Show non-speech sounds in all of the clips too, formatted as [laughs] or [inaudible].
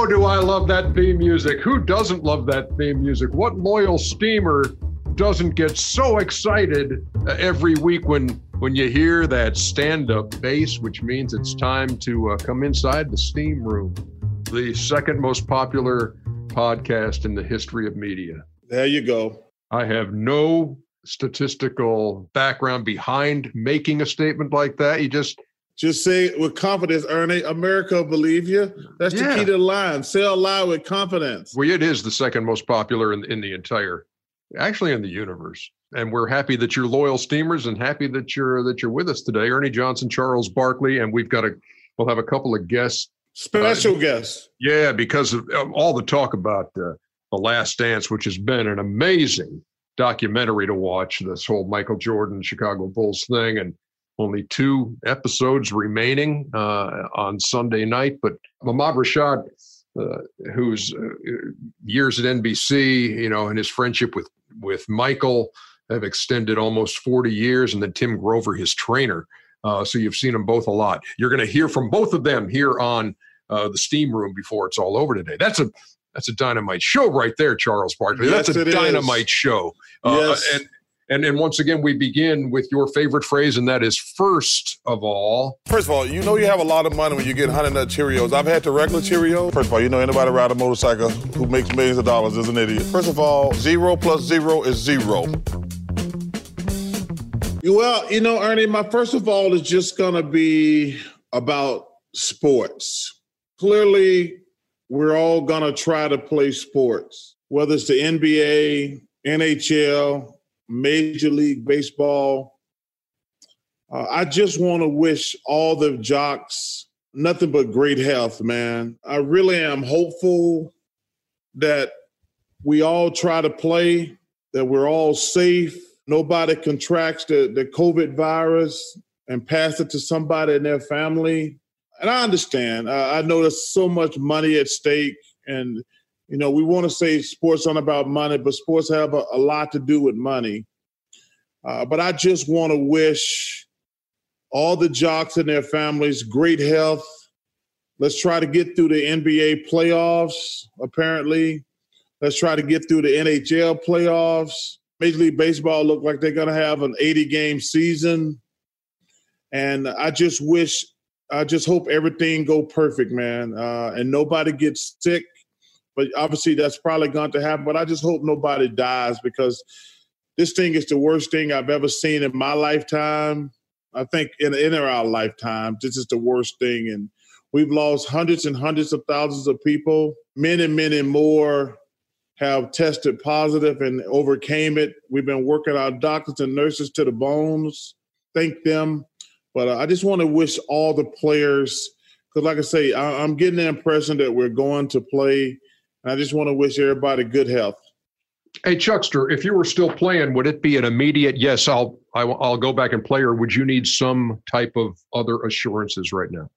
Oh, do I love that theme music? Who doesn't love that theme music? What loyal steamer doesn't get so excited uh, every week when when you hear that stand-up bass, which means it's time to uh, come inside the steam room, the second most popular podcast in the history of media. There you go. I have no statistical background behind making a statement like that. You just just say it with confidence, Ernie. America will believe you. That's yeah. the key to the line. Say aloud with confidence. Well, it is the second most popular in, in the entire, actually in the universe. And we're happy that you're loyal steamers and happy that you're that you're with us today. Ernie Johnson, Charles Barkley, and we've got a we'll have a couple of guests. Special uh, guests. Yeah, because of all the talk about uh, the Last Dance, which has been an amazing documentary to watch. This whole Michael Jordan Chicago Bulls thing, and only two episodes remaining uh, on Sunday night. But Ahmad Rashad, uh, who's uh, years at NBC, you know, and his friendship with with Michael have extended almost 40 years, and then Tim Grover, his trainer. Uh, so you've seen them both a lot. You're going to hear from both of them here on uh, the Steam Room before it's all over today. That's a that's a dynamite show right there, Charles Barkley. Yes, that's a dynamite is. show. Uh, yes. and and and once again, we begin with your favorite phrase, and that is first of all. First of all, you know you have a lot of money when you get Honey Nut Cheerios. I've had the regular Cheerios. First of all, you know anybody ride a motorcycle who makes millions of dollars is an idiot. First of all, zero plus zero is zero. Well, you know, Ernie, my first of all is just going to be about sports. Clearly, we're all going to try to play sports, whether it's the NBA, NHL, Major League Baseball. Uh, I just want to wish all the jocks nothing but great health, man. I really am hopeful that we all try to play, that we're all safe, nobody contracts the, the COVID virus and pass it to somebody in their family. And I understand. I know there's so much money at stake, and you know, we want to say sports aren't about money, but sports have a, a lot to do with money. Uh, but I just want to wish all the jocks and their families great health. Let's try to get through the NBA playoffs, apparently. Let's try to get through the NHL playoffs. Major League Baseball look like they're going to have an 80 game season. And I just wish, I just hope everything go perfect, man. Uh, and nobody gets sick but obviously that's probably going to happen. But I just hope nobody dies because this thing is the worst thing I've ever seen in my lifetime. I think in, in our lifetime, this is the worst thing. And we've lost hundreds and hundreds of thousands of people. Many, many more have tested positive and overcame it. We've been working our doctors and nurses to the bones. Thank them. But uh, I just want to wish all the players, because like I say, I, I'm getting the impression that we're going to play I just want to wish everybody good health. Hey Chuckster, if you were still playing, would it be an immediate yes? I'll I, will i will go back and play, or would you need some type of other assurances right now?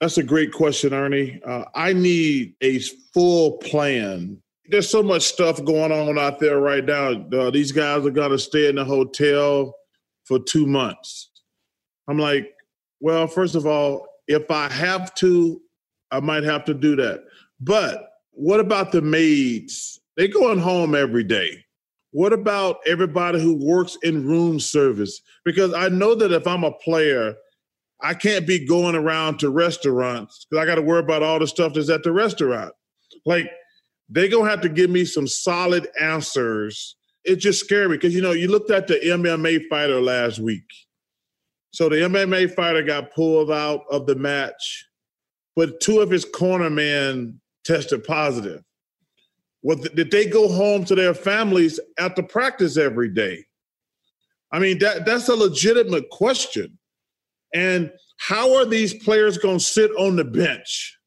That's a great question, Ernie. Uh, I need a full plan. There's so much stuff going on out there right now. Uh, these guys are going to stay in the hotel for two months. I'm like, well, first of all, if I have to, I might have to do that. But what about the maids? They going home every day. What about everybody who works in room service? Because I know that if I'm a player, I can't be going around to restaurants because I got to worry about all the stuff that's at the restaurant. Like they gonna have to give me some solid answers. It's just scary because you know you looked at the MMA fighter last week. So the MMA fighter got pulled out of the match, but two of his corner men tested positive. Well, did they go home to their families after practice every day? I mean, that that's a legitimate question. And how are these players going to sit on the bench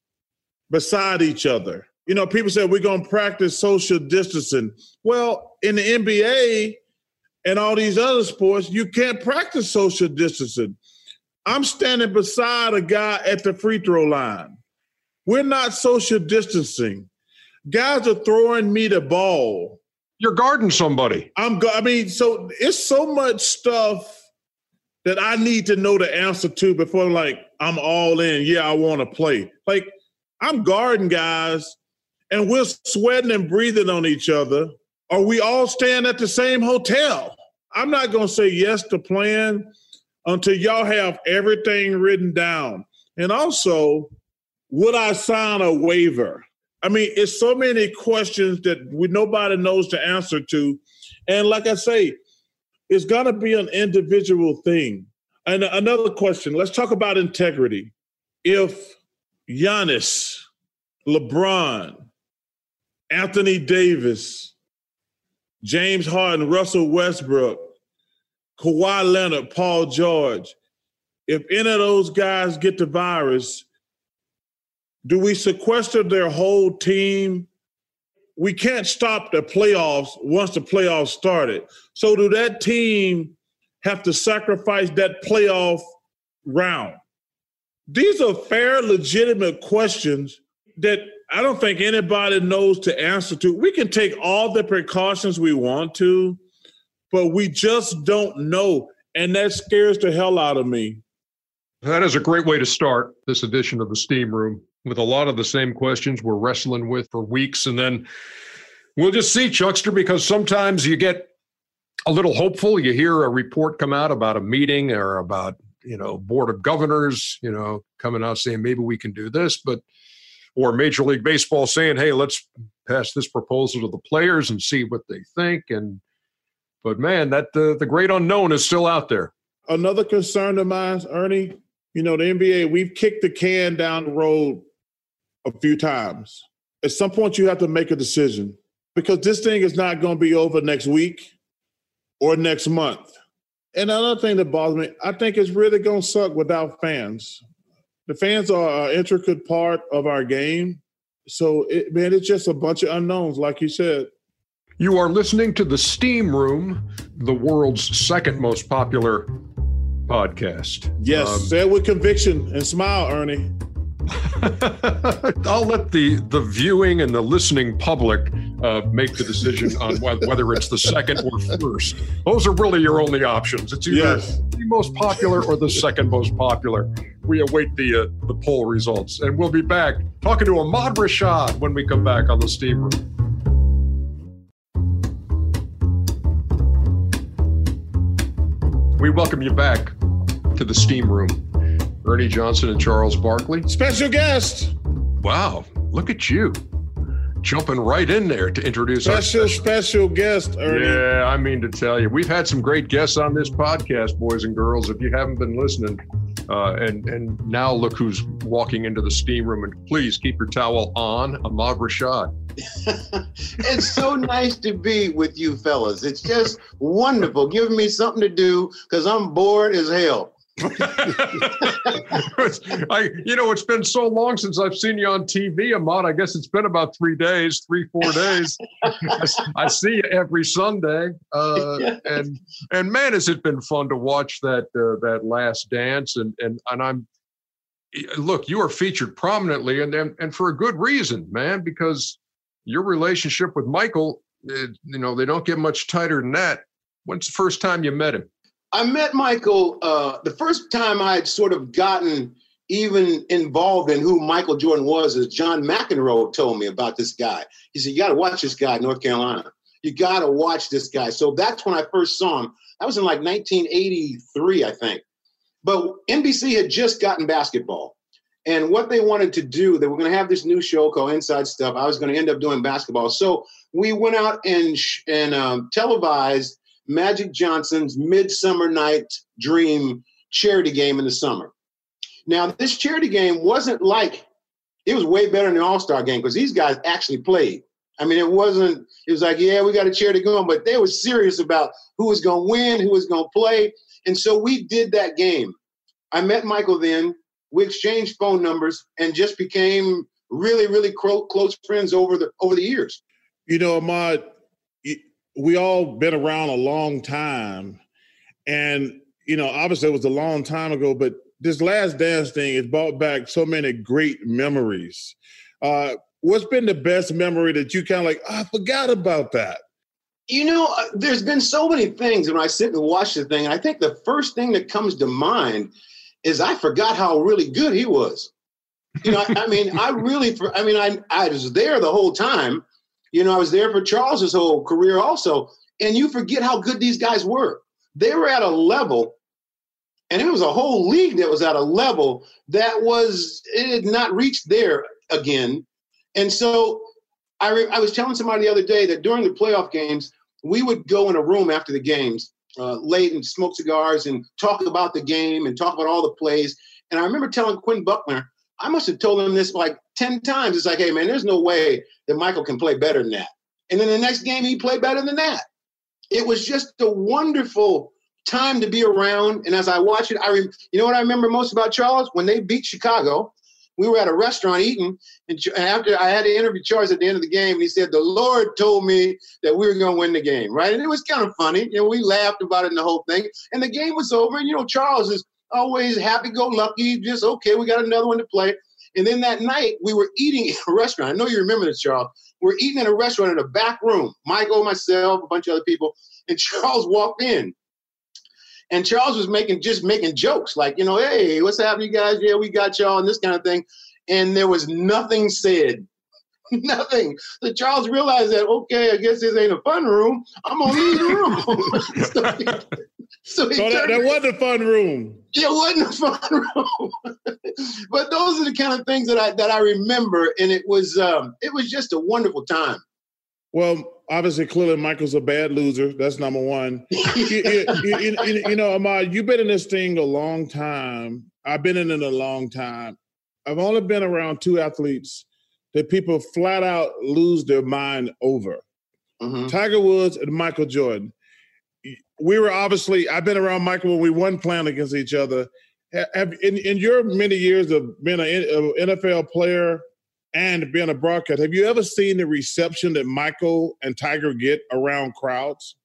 beside each other? You know, people say we're going to practice social distancing. Well, in the NBA and all these other sports, you can't practice social distancing. I'm standing beside a guy at the free throw line. We're not social distancing. Guys are throwing me the ball. You're guarding somebody. I'm. Go- I mean, so it's so much stuff that I need to know the answer to before, like, I'm all in. Yeah, I want to play. Like, I'm guarding guys, and we're sweating and breathing on each other. Are we all staying at the same hotel? I'm not going to say yes to plan until y'all have everything written down. And also, would I sign a waiver? I mean, it's so many questions that we, nobody knows the answer to. And like I say, it's going to be an individual thing. And another question let's talk about integrity. If Giannis, LeBron, Anthony Davis, James Harden, Russell Westbrook, Kawhi Leonard, Paul George, if any of those guys get the virus, do we sequester their whole team? We can't stop the playoffs once the playoffs started. So, do that team have to sacrifice that playoff round? These are fair, legitimate questions that I don't think anybody knows to answer to. We can take all the precautions we want to, but we just don't know. And that scares the hell out of me. That is a great way to start this edition of the Steam Room with a lot of the same questions we're wrestling with for weeks. And then we'll just see, Chuckster, because sometimes you get a little hopeful. You hear a report come out about a meeting or about, you know, board of governors, you know, coming out saying maybe we can do this, but or Major League Baseball saying, hey, let's pass this proposal to the players and see what they think. And but man, that the the great unknown is still out there. Another concern of mine, Ernie, you know, the NBA, we've kicked the can down the road a few times. At some point, you have to make a decision because this thing is not going to be over next week or next month. And another thing that bothers me, I think it's really going to suck without fans. The fans are an intricate part of our game. So, it, man, it's just a bunch of unknowns, like you said. You are listening to The Steam Room, the world's second most popular podcast. Yes, um, say it with conviction and smile, Ernie. [laughs] I'll let the the viewing and the listening public uh, make the decision on whether it's the second or first. Those are really your only options. It's either yes. the most popular or the second most popular. We await the uh, the poll results, and we'll be back talking to Ahmad Rashad when we come back on the Steam Room. We welcome you back to the Steam Room. Ernie Johnson and Charles Barkley. Special guest. Wow, look at you. Jumping right in there to introduce special, our special, special guest, Ernie. Yeah, I mean to tell you, we've had some great guests on this podcast, boys and girls. If you haven't been listening, uh, and and now look who's walking into the steam room. And please keep your towel on, Ahmad Rashad. [laughs] it's so nice to be with you fellas. It's just wonderful, giving me something to do because I'm bored as hell. I, you know, it's been so long since I've seen you on TV, Ahmad. I guess it's been about three days, three, four days. I, I, see you every Sunday, uh, [laughs] and and man, has it been fun to watch that uh, that Last Dance, and and and I'm look, you are featured prominently, and and, and for a good reason, man, because your relationship with Michael, it, you know, they don't get much tighter than that. When's the first time you met him? I met Michael uh, the first time I had sort of gotten even involved in who Michael Jordan was is John McEnroe told me about this guy. He said, You got to watch this guy, North Carolina. You got to watch this guy. So that's when I first saw him. That was in like 1983, I think. But NBC had just gotten basketball. And what they wanted to do, they were going to have this new show called Inside Stuff. I was going to end up doing basketball. So we went out and, and um, televised Magic Johnson's Midsummer Night Dream charity game in the summer. Now, this charity game wasn't like, it was way better than the All Star game because these guys actually played. I mean, it wasn't, it was like, yeah, we got a charity to go on, but they were serious about who was going to win, who was going to play. And so we did that game. I met Michael then. We exchanged phone numbers and just became really, really close friends over the over the years. You know, Ahmad, we all been around a long time, and you know, obviously it was a long time ago, but this last dance thing has brought back so many great memories. Uh, what's been the best memory that you kind of like? Oh, I forgot about that. You know, uh, there's been so many things when I sit and watch the thing. And I think the first thing that comes to mind is I forgot how really good he was. You know, I, I mean, I really, I mean, I I was there the whole time. You know, I was there for Charles's whole career also, and you forget how good these guys were. They were at a level and it was a whole league that was at a level that was it had not reached there again. And so I, re- I was telling somebody the other day that during the playoff games, we would go in a room after the games uh, late and smoke cigars and talk about the game and talk about all the plays. And I remember telling Quinn Buckner, I must have told him this like 10 times. It's like, hey, man, there's no way that Michael can play better than that. And then the next game, he played better than that. It was just a wonderful time to be around. And as I watch it, I re- you know what I remember most about Charles when they beat Chicago. We were at a restaurant eating, and after I had to interview Charles at the end of the game, and he said, "The Lord told me that we were going to win the game." Right, and it was kind of funny. You know, we laughed about it and the whole thing, and the game was over. And you know, Charles is always happy-go-lucky, just okay. We got another one to play. And then that night, we were eating in a [laughs] restaurant. I know you remember this, Charles. We're eating in a restaurant in a back room. Michael, myself, a bunch of other people, [laughs] and Charles walked in and Charles was making just making jokes like, you know, hey, what's happening, guys? Yeah, we got y'all and this kind of thing. And there was nothing said. [laughs] Nothing. So Charles realized that, okay, I guess this ain't a fun room. I'm gonna leave the room. [laughs] so, he, so, that, that wasn't a fun room. It wasn't a fun [laughs] room. but those are the kind of things that I that I remember, and it was um, it was just a wonderful time. Well, obviously, clearly, Michael's a bad loser. That's number one. [laughs] you, you, you, you, know, Ahmad, you've been in this thing a long time. I've been in it a long time. I've only been around two athletes that people flat out lose their mind over mm-hmm. Tiger Woods and Michael Jordan. We were obviously, I've been around Michael when we won playing against each other. Have, in, in your many years of being an NFL player, and being a broadcast, have you ever seen the reception that Michael and Tiger get around crowds?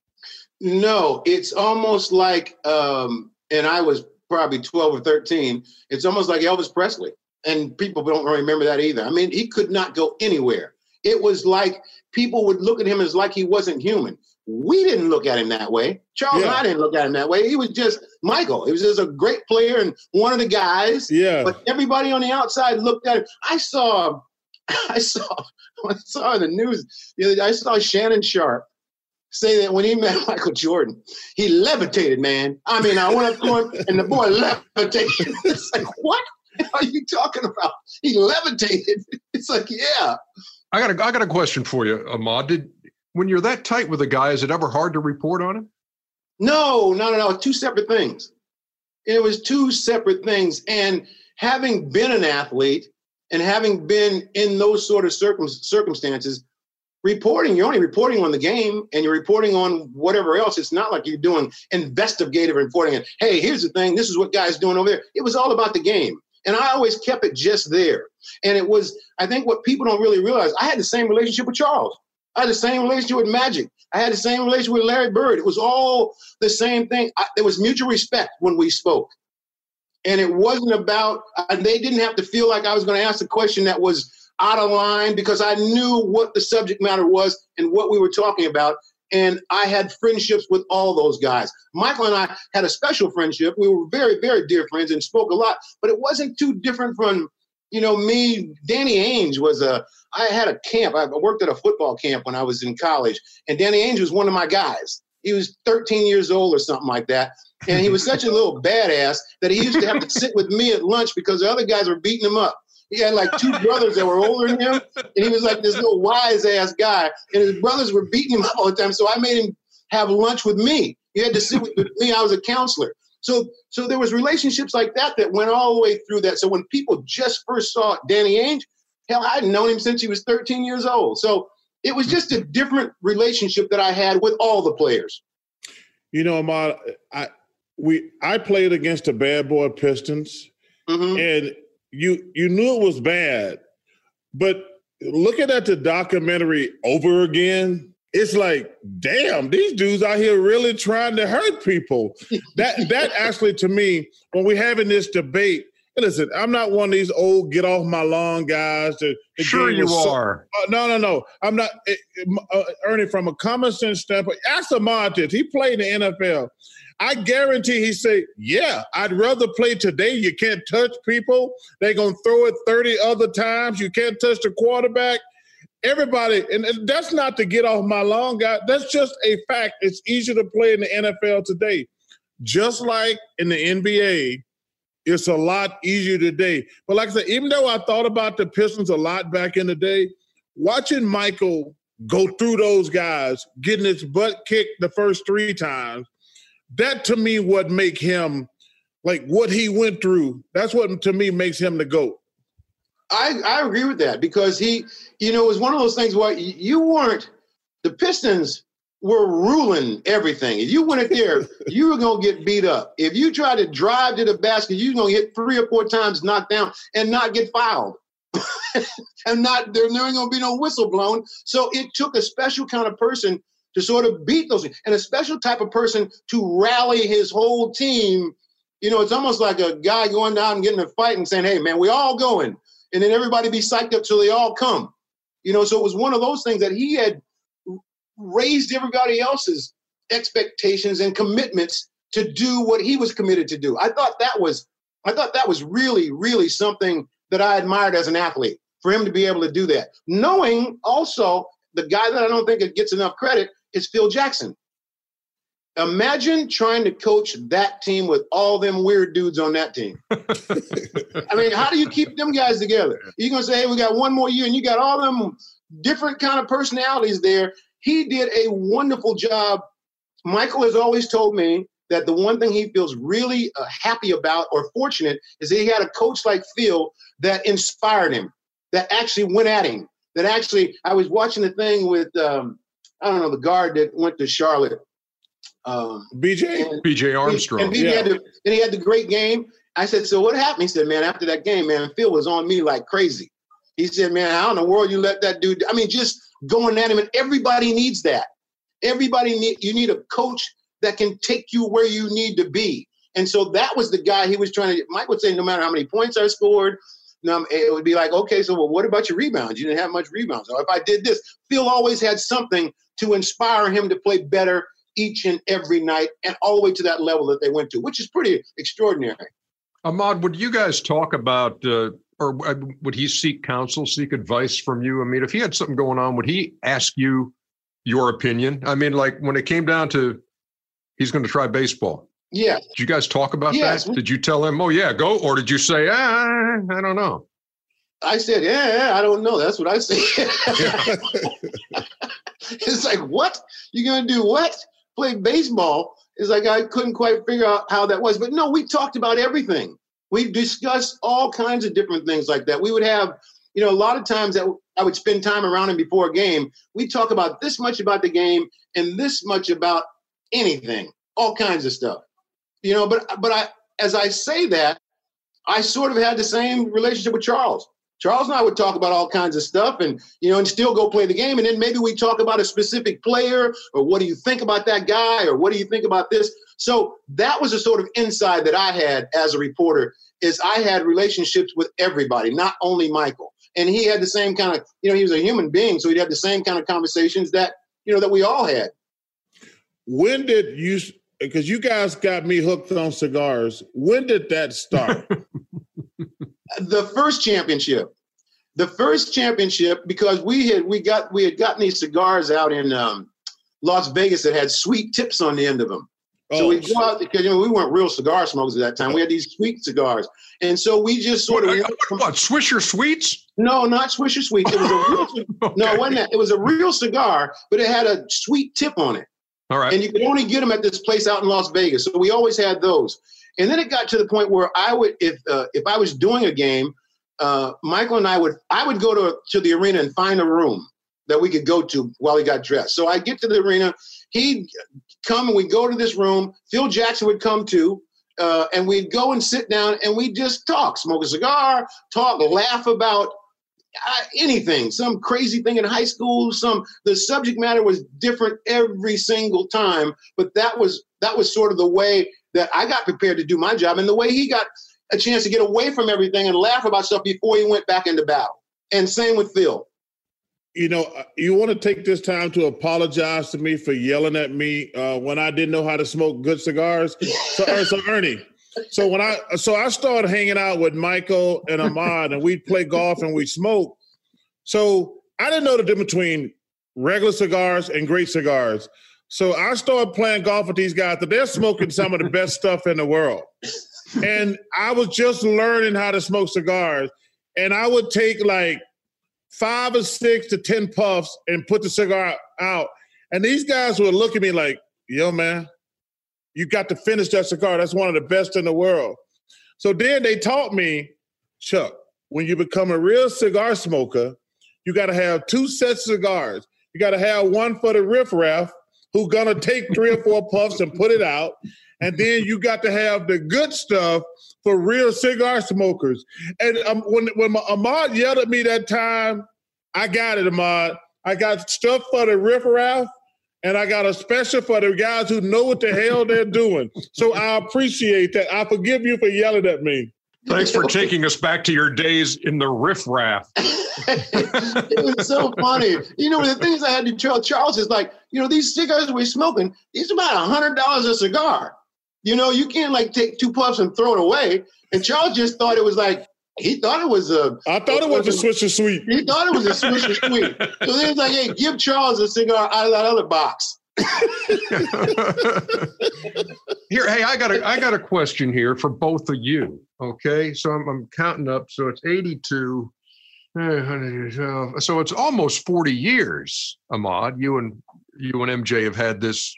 No, it's almost like, um, and I was probably 12 or 13, it's almost like Elvis Presley. And people don't remember that either. I mean, he could not go anywhere. It was like people would look at him as like he wasn't human. We didn't look at him that way. Charles yeah. and I didn't look at him that way. He was just Michael. He was just a great player and one of the guys. Yeah. But everybody on the outside looked at him. I saw [laughs] I saw [laughs] I saw in the news the other day, I saw Shannon Sharpe say that when he met [laughs] Michael Jordan, he levitated, man. I mean, I went up to him and the boy levitated. It's like, what are you talking about? He levitated. It's like, yeah. I got a, I got a question for you, Ahmad. Did when you're that tight with a guy, is it ever hard to report on him? No, no, no, no. Two separate things. It was two separate things. And having been an athlete, and having been in those sort of circum- circumstances, reporting, you're only reporting on the game and you're reporting on whatever else. It's not like you're doing investigative reporting and, hey, here's the thing, this is what guys doing over there. It was all about the game. And I always kept it just there. And it was, I think what people don't really realize, I had the same relationship with Charles. I had the same relationship with Magic. I had the same relationship with Larry Bird. It was all the same thing. I, there was mutual respect when we spoke and it wasn't about and they didn't have to feel like i was going to ask a question that was out of line because i knew what the subject matter was and what we were talking about and i had friendships with all those guys michael and i had a special friendship we were very very dear friends and spoke a lot but it wasn't too different from you know me danny ainge was a i had a camp i worked at a football camp when i was in college and danny ainge was one of my guys he was 13 years old or something like that and he was such a little [laughs] badass that he used to have to sit with me at lunch because the other guys were beating him up. He had like two brothers that were older than him, and he was like this little wise ass guy. And his brothers were beating him up all the time. So I made him have lunch with me. He had to sit with me. I was a counselor. So, so there was relationships like that that went all the way through that. So when people just first saw Danny Ainge, hell, I'd known him since he was 13 years old. So It was just a different relationship that I had with all the players. You know, Ahmad, I we I played against the bad boy Pistons, mm-hmm. and you you knew it was bad, but looking at the documentary over again, it's like, damn, these dudes out here really trying to hurt people. that that [laughs] actually to me, when we're having this debate, listen, I'm not one of these old get off my lawn guys. To, sure you so, are. Uh, no, no, no. I'm not uh, uh, Ernie from a common sense standpoint. Ask Ahmad this. He played in the NFL. I guarantee he say, yeah, I'd rather play today. You can't touch people. They're gonna throw it 30 other times. You can't touch the quarterback. Everybody, and that's not to get off my lawn, guy. That's just a fact. It's easier to play in the NFL today. Just like in the NBA, it's a lot easier today. But like I said, even though I thought about the Pistons a lot back in the day, watching Michael go through those guys, getting his butt kicked the first three times, that to me would make him like what he went through. That's what to me makes him the GOAT. I, I agree with that because he, you know, it was one of those things where you weren't the Pistons were ruling everything. If you went in there, [laughs] you were gonna get beat up. If you tried to drive to the basket, you were gonna get three or four times knocked down and not get fouled. [laughs] and not there never gonna be no whistle blown. So it took a special kind of person to sort of beat those and a special type of person to rally his whole team. You know, it's almost like a guy going down and getting a fight and saying, Hey man, we all going. And then everybody be psyched up till they all come. You know, so it was one of those things that he had raised everybody else's expectations and commitments to do what he was committed to do. I thought that was I thought that was really really something that I admired as an athlete for him to be able to do that. Knowing also the guy that I don't think gets enough credit is Phil Jackson. Imagine trying to coach that team with all them weird dudes on that team. [laughs] I mean, how do you keep them guys together? You're gonna say, "Hey, we got one more year," and you got all them different kind of personalities there, he did a wonderful job. Michael has always told me that the one thing he feels really uh, happy about or fortunate is that he had a coach like Phil that inspired him, that actually went at him. That actually, I was watching the thing with, um, I don't know, the guard that went to Charlotte. Um, BJ? BJ Armstrong. And BJ yeah. had the, and he had the great game. I said, so what happened? He said, man, after that game, man, Phil was on me like crazy. He said, man, how in the world you let that dude? I mean, just going at him, and everybody needs that. Everybody need you need a coach that can take you where you need to be. And so that was the guy he was trying to. Mike would say, no matter how many points I scored, um, it would be like, okay, so well, what about your rebounds? You didn't have much rebounds. Or if I did this, Phil always had something to inspire him to play better each and every night, and all the way to that level that they went to, which is pretty extraordinary. Ahmad, would you guys talk about uh, or uh, would he seek counsel, seek advice from you? I mean, if he had something going on, would he ask you your opinion? I mean, like when it came down to he's going to try baseball. Yeah. Did you guys talk about yes. that? Did you tell him, oh, yeah, go? Or did you say, ah, I don't know? I said, yeah, yeah I don't know. That's what I said. [laughs] [laughs] it's like, what? You're going to do what? Play baseball? is like I couldn't quite figure out how that was. But no, we talked about everything. We discussed all kinds of different things like that. We would have, you know, a lot of times that I would spend time around him before a game. We talk about this much about the game and this much about anything, all kinds of stuff. You know, but but I as I say that, I sort of had the same relationship with Charles. Charles and I would talk about all kinds of stuff and you know and still go play the game and then maybe we talk about a specific player or what do you think about that guy or what do you think about this so that was a sort of insight that I had as a reporter is I had relationships with everybody, not only Michael. And he had the same kind of, you know, he was a human being, so he'd have the same kind of conversations that, you know, that we all had. When did you because you guys got me hooked on cigars. When did that start? [laughs] the first championship. The first championship because we had we got we had gotten these cigars out in um, Las Vegas that had sweet tips on the end of them. So oh, we go out because you know we weren't real cigar smokers at that time. We had these sweet cigars, and so we just sort what, of what, what Swisher Sweets? No, not Swisher Sweets. It was a real [laughs] okay. no, it wasn't that. It was a real cigar, but it had a sweet tip on it. All right, and you could only get them at this place out in Las Vegas. So we always had those. And then it got to the point where I would, if uh, if I was doing a game, uh, Michael and I would I would go to to the arena and find a room that we could go to while he got dressed. So I get to the arena. He'd come and we'd go to this room. Phil Jackson would come too. Uh, and we'd go and sit down and we just talk, smoke a cigar, talk, laugh about uh, anything, some crazy thing in high school. Some the subject matter was different every single time, but that was that was sort of the way that I got prepared to do my job, and the way he got a chance to get away from everything and laugh about stuff before he went back into battle. And same with Phil. You know, uh, you want to take this time to apologize to me for yelling at me uh, when I didn't know how to smoke good cigars. So, uh, so Ernie, so when I so I started hanging out with Michael and Ahmad, and we'd play golf and we smoke. So I didn't know the difference between regular cigars and great cigars. So I started playing golf with these guys. They're smoking some of the best stuff in the world, and I was just learning how to smoke cigars. And I would take like five or six to ten puffs and put the cigar out. And these guys would look at me like, "Yo, man, you got to finish that cigar. That's one of the best in the world. So then they taught me, Chuck, when you become a real cigar smoker, you got to have two sets of cigars. You got to have one for the riffraff who gonna take three or four puffs and put it out, and then you got to have the good stuff for real cigar smokers. And um, when when Ahmad yelled at me that time, I got it, Ahmad. I got stuff for the riffraff and I got a special for the guys who know what the hell they're doing. So I appreciate that. I forgive you for yelling at me. Thanks for taking us back to your days in the riffraff. [laughs] it was so funny. You know, the things I had to tell Charles is like, you know, these cigars we're smoking, these about a hundred dollars a cigar. You know, you can't like take two puffs and throw it away. And Charles just thought it was like he thought it was a. I thought it was a Swisher Sweet. He thought it was a Swisher Sweet. [laughs] So then he's like, "Hey, give Charles a cigar out of that other box." [laughs] here, hey, I got a, I got a question here for both of you. Okay, so I'm, I'm counting up. So it's 82. Eh, so it's almost 40 years, Ahmad. You and you and MJ have had this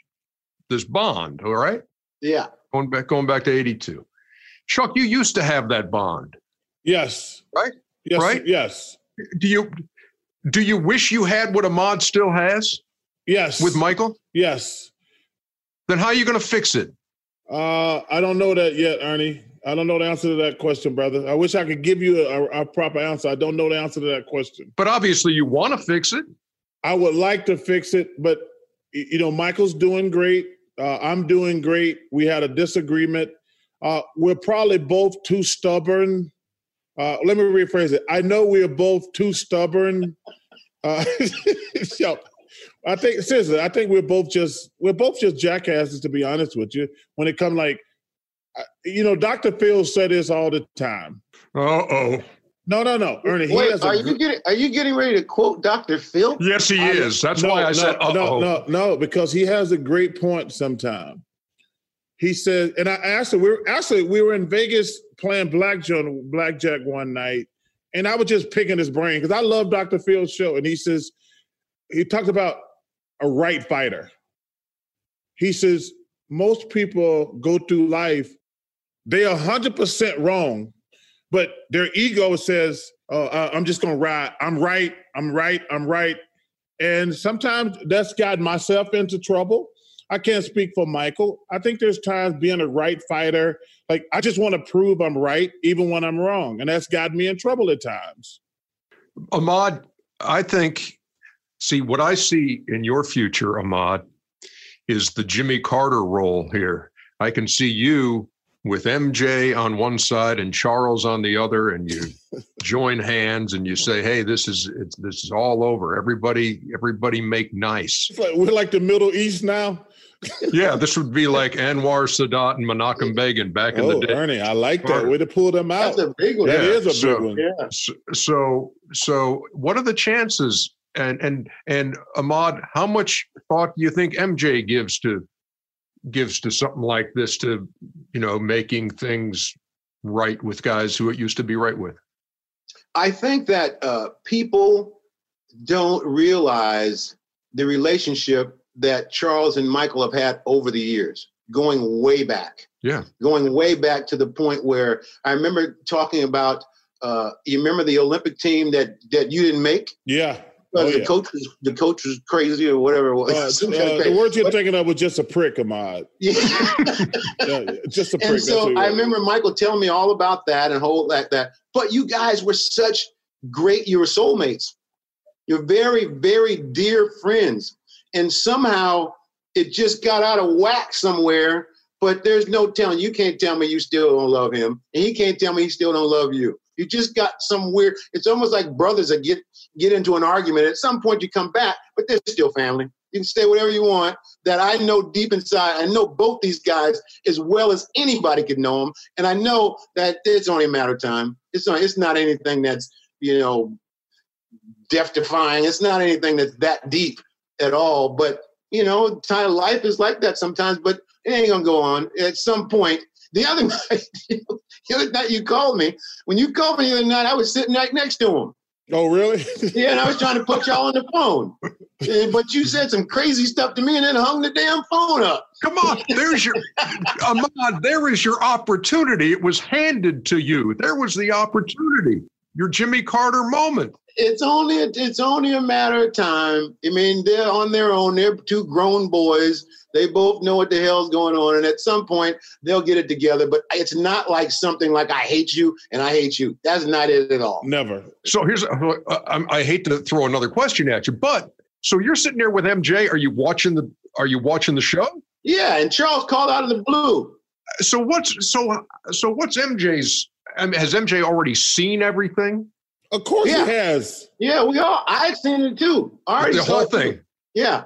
this bond, all right? Yeah. Going back going back to 82. Chuck, you used to have that bond. Yes. Right? Yes. Right? Yes. Do you do you wish you had what Ahmad still has? Yes. With Michael? Yes. Then how are you going to fix it? Uh, I don't know that yet, Ernie. I don't know the answer to that question, brother. I wish I could give you a, a proper answer. I don't know the answer to that question. But obviously, you want to fix it. I would like to fix it, but you know, Michael's doing great. Uh, I'm doing great. We had a disagreement. Uh, we're probably both too stubborn uh, let me rephrase it. I know we are both too stubborn. Uh, [laughs] so I think seriously, I think we're both just we're both just jackasses to be honest with you. When it comes like, uh, you know, Dr. Phil said this all the time. Uh oh. No, no, no, Ernie. Wait, are you getting are you getting ready to quote Dr. Phil? Yes, he I, is. That's no, why I no, said uh-oh. no, no, no, because he has a great point. Sometimes he said, and I asked him. We were actually we were in Vegas playing blackjack, blackjack one night, and I was just picking his brain because I love Dr. Phil's show. And he says, he talked about a right fighter. He says, most people go through life, they are 100% wrong, but their ego says, oh, I'm just going to ride. I'm right. I'm right. I'm right. And sometimes that's gotten myself into trouble. I can't speak for Michael. I think there's times being a right fighter, like I just want to prove I'm right, even when I'm wrong. And that's gotten me in trouble at times. Ahmad, I think, see, what I see in your future, Ahmad, is the Jimmy Carter role here. I can see you with MJ on one side and Charles on the other, and you [laughs] join hands and you say, "Hey, this is this is all over. Everybody, everybody, make nice." Like, we're like the Middle East now [laughs] yeah, this would be like Anwar Sadat and Menachem Begin back in oh, the day. Ernie, I like that way to pull them out. That's a big one. That yeah, is a so, big one. Yeah. So, so, what are the chances? And and and Ahmad, how much thought do you think MJ gives to gives to something like this to you know making things right with guys who it used to be right with? I think that uh, people don't realize the relationship that Charles and Michael have had over the years, going way back. Yeah. Going way back to the point where I remember talking about uh, you remember the Olympic team that that you didn't make? Yeah. Oh, yeah. the coach was the coach was crazy or whatever it was. [laughs] Uh, uh, the word you're but, thinking of was just a prick, Ahmad. [laughs] Yeah. yeah just a prick. And so I remember Michael telling me all about that and whole that that. But you guys were such great. You were soulmates. You're very very dear friends, and somehow it just got out of whack somewhere. But there's no telling. You can't tell me you still don't love him, and he can't tell me he still don't love you. You just got some weird. It's almost like brothers that get get into an argument. At some point, you come back, but they're still family. You can say whatever you want. That I know deep inside, I know both these guys as well as anybody could know them, and I know that it's only a matter of time. It's not. It's not anything that's you know death defying. It's not anything that's that deep at all. But you know, of life is like that sometimes. But it ain't gonna go on. At some point, the other [laughs] night, the other night you called me. When you called me the other night, I was sitting right next to him. Oh, really? [laughs] yeah, and I was trying to put y'all on the phone. Eh, but you said some crazy stuff to me and then hung the damn phone up. Come on, there's your Ahmad, there is your opportunity. It was handed to you. There was the opportunity. Your Jimmy Carter moment. It's only it's only a matter of time. I mean, they're on their own. They're two grown boys they both know what the hell's going on, and at some point they'll get it together. But it's not like something like I hate you and I hate you. That's not it at all. Never. So here's uh, uh um, I hate to throw another question at you, but so you're sitting there with MJ. Are you watching the Are you watching the show? Yeah, and Charles called out of the blue. Uh, so what's so so what's MJ's? Um, has MJ already seen everything? Of course yeah. he has. Yeah, we all. I've seen it too. Already the whole thing. Too. Yeah.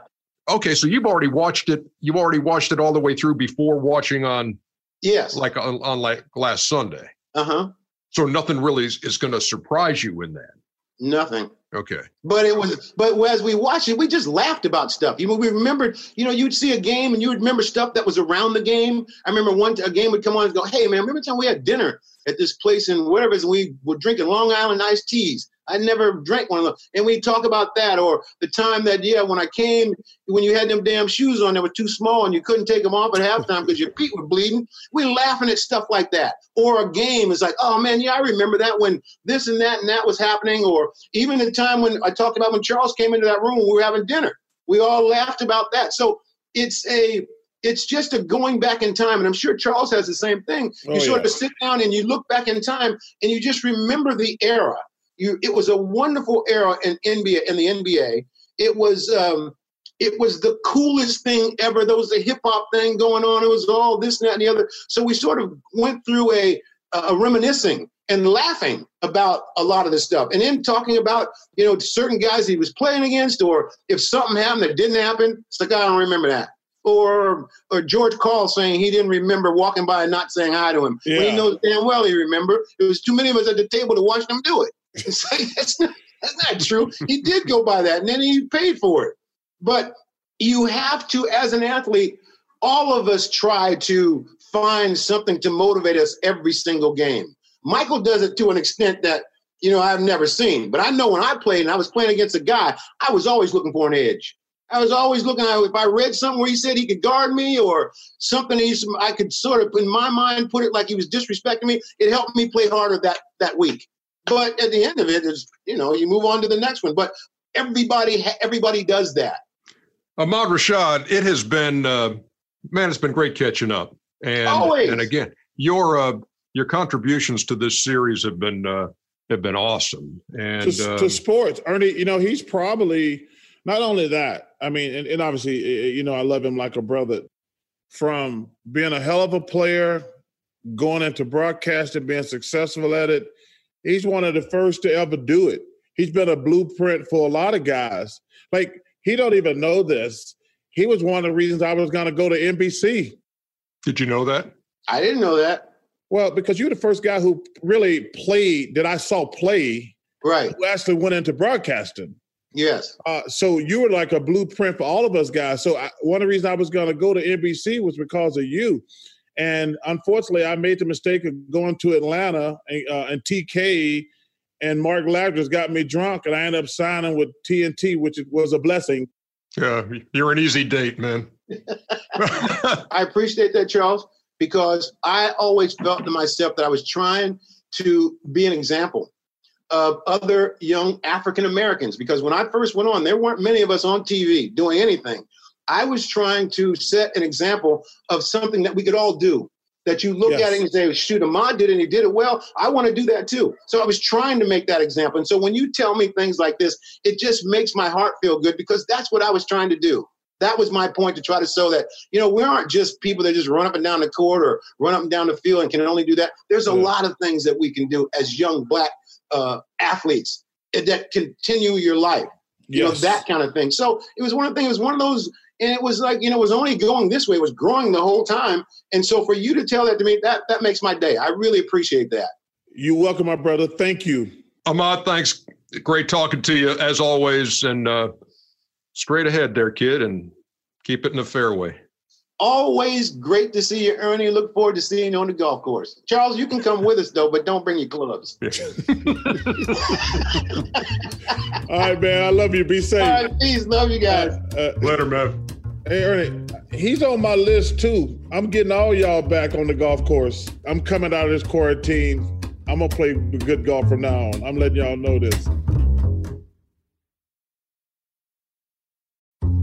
Okay, so you've already watched it. You've already watched it all the way through before watching on. Yes. Like on, on like last Sunday. Uh huh. So nothing really is, is going to surprise you in that. Nothing. Okay. But it was, but as we watched it, we just laughed about stuff. You know, we remembered, you know, you'd see a game and you would remember stuff that was around the game. I remember one, a game would come on and go, hey, man, remember time we had dinner at this place and whatever it is, and we were drinking Long Island iced teas. I never drank one of those. And we talk about that, or the time that, yeah, when I came, when you had them damn shoes on that were too small and you couldn't take them off at halftime because your feet were bleeding. We're laughing at stuff like that. Or a game is like, oh man, yeah, I remember that when this and that and that was happening. Or even the time when I talked about when Charles came into that room, we were having dinner. We all laughed about that. So it's a it's just a going back in time. And I'm sure Charles has the same thing. Oh, you oh, sort yeah. of sit down and you look back in time and you just remember the era you, it was a wonderful era in NBA in the NBA. It was um, it was the coolest thing ever. There was a hip hop thing going on. It was all this and that and the other. So we sort of went through a, a reminiscing and laughing about a lot of this stuff, and then talking about you know certain guys he was playing against, or if something happened that didn't happen, it's like I don't remember that. Or, or George Karl saying he didn't remember walking by and not saying hi to him. Yeah. When he knows damn well he remember. It was too many of us at the table to watch them do it. [laughs] It's like, that's, not, that's not true. He did go by that, and then he paid for it. But you have to, as an athlete, all of us try to find something to motivate us every single game. Michael does it to an extent that you know I've never seen. But I know when I played and I was playing against a guy, I was always looking for an edge. I was always looking if I read something where he said he could guard me or something he, I could sort of in my mind put it like he was disrespecting me. It helped me play harder that that week. But at the end of it, is you know you move on to the next one. But everybody everybody does that. Ahmad Rashad, it has been uh, man, it's been great catching up. And Always. and again, your uh, your contributions to this series have been uh, have been awesome. And to, to um, sports, Ernie, you know he's probably not only that. I mean, and, and obviously, you know, I love him like a brother. From being a hell of a player, going into broadcasting, being successful at it, He's one of the first to ever do it. He's been a blueprint for a lot of guys. Like he don't even know this. He was one of the reasons I was going to go to NBC. Did you know that? I didn't know that. Well, because you're the first guy who really played that I saw play. Right. Who actually went into broadcasting. Yes. Uh, so you were like a blueprint for all of us guys. So I, one of the reasons I was going to go to NBC was because of you. And unfortunately, I made the mistake of going to Atlanta and, uh, and TK and Mark Lazarus got me drunk, and I ended up signing with TNT, which was a blessing. Yeah, you're an easy date, man. [laughs] I appreciate that, Charles, because I always felt to myself that I was trying to be an example. of other young African Americans. Because when I first went on, there weren't many of us on TV doing anything. I was trying to set an example of something that we could all do. That you look yes. at it and say, shoot, Ahmad did it and he did it well. I want to do that too. So I was trying to make that example. And so when you tell me things like this, it just makes my heart feel good because that's what I was trying to do. That was my point to try to show that, you know, we aren't just people that just run up and down the court or run up and down the field and can only do that. There's a yeah. lot of things that we can do as young black uh, athletes that continue your life. You know, that kind of thing. So it was one of the things, it was one of those, and it was like, you know, it was only going this way, it was growing the whole time. And so for you to tell that to me, that that makes my day. I really appreciate that. You're welcome, my brother. Thank you. Ahmad, thanks. Great talking to you as always. And uh, straight ahead there, kid, and keep it in the fairway. Always great to see you, Ernie. Look forward to seeing you on the golf course. Charles, you can come with us though, but don't bring your clubs. [laughs] All right, man. I love you. Be safe. All right, peace. Love you guys. Uh, uh, Later, man. Hey, Ernie, he's on my list too. I'm getting all y'all back on the golf course. I'm coming out of this quarantine. I'm gonna play good golf from now on. I'm letting y'all know this.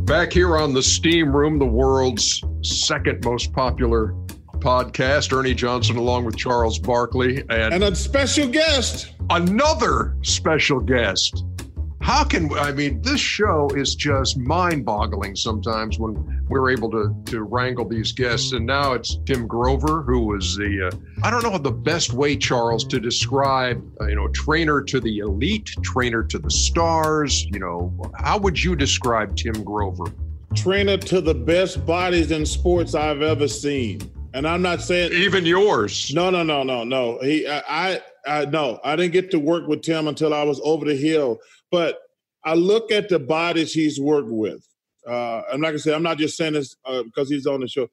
Back here on the Steam Room, the world's second most popular podcast. Ernie Johnson, along with Charles Barkley, and, and a special guest. Another special guest how can I mean this show is just mind-boggling sometimes when we're able to to wrangle these guests. And now it's Tim Grover who was the uh, I don't know the best way Charles to describe uh, you know trainer to the elite trainer to the stars you know. How would you describe Tim Grover? Trainer to the best bodies in sports I've ever seen. And I'm not saying even yours. No no no no no. He I, I I no, I didn't get to work with Tim until I was over the hill. But I look at the bodies he's worked with. Uh, I'm not gonna say I'm not just saying this uh, because he's on the show.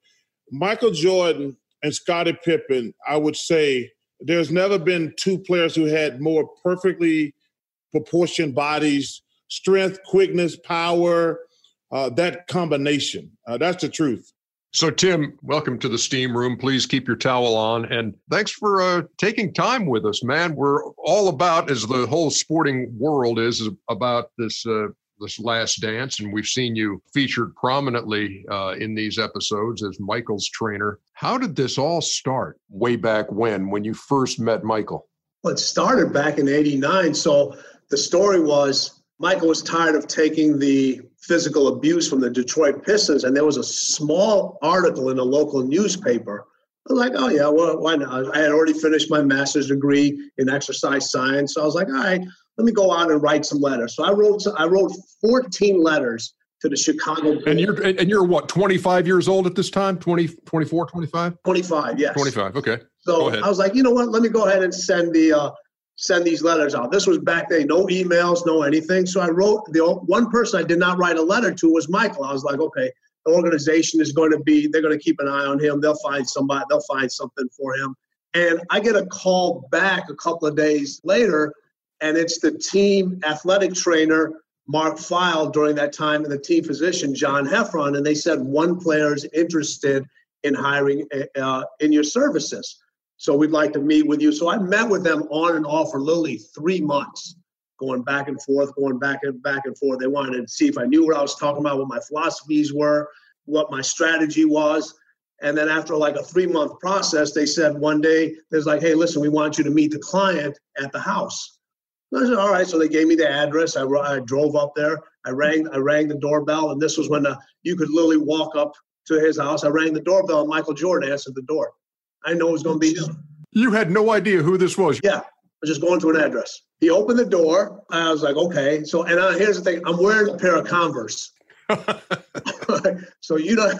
Michael Jordan and Scottie Pippen, I would say there's never been two players who had more perfectly proportioned bodies, strength, quickness, power, uh, that combination. Uh, that's the truth. So, Tim, welcome to the steam room. Please keep your towel on. And thanks for uh, taking time with us, man. We're all about, as the whole sporting world is, is about this. Uh, this last dance, and we've seen you featured prominently uh, in these episodes as Michael's trainer. How did this all start way back when, when you first met Michael? Well, it started back in 89. So the story was Michael was tired of taking the physical abuse from the Detroit Pistons, and there was a small article in a local newspaper. I was like, oh yeah, well, why not? I had already finished my master's degree in exercise science, so I was like, all right, let me go out and write some letters. So I wrote, I wrote 14 letters to the Chicago. And you're and you're what 25 years old at this time? 20, 24, 25? 25, yes. 25. Okay. So I was like, you know what? Let me go ahead and send the uh, send these letters out. This was back then, no emails, no anything. So I wrote the one person I did not write a letter to was Michael. I was like, okay, the organization is going to be, they're going to keep an eye on him. They'll find somebody, they'll find something for him. And I get a call back a couple of days later, and it's the team athletic trainer, Mark Pfeil, during that time, and the team physician, John Hefferon. And they said one player is interested in hiring uh, in your services. So we'd like to meet with you. So I met with them on and off for literally three months, going back and forth, going back and back and forth. They wanted to see if I knew what I was talking about, what my philosophies were, what my strategy was. And then after like a three month process, they said one day, there's like, hey, listen, we want you to meet the client at the house. I said, all right. So they gave me the address. I, I drove up there. I rang, I rang the doorbell, and this was when the, you could literally walk up to his house. I rang the doorbell, and Michael Jordan answered the door. I know it was going to be him. You had no idea who this was. Yeah, I was just going to an address. He opened the door. I was like, okay. So, and uh, here's the thing: I'm wearing a pair of Converse. [laughs] [laughs] so you know,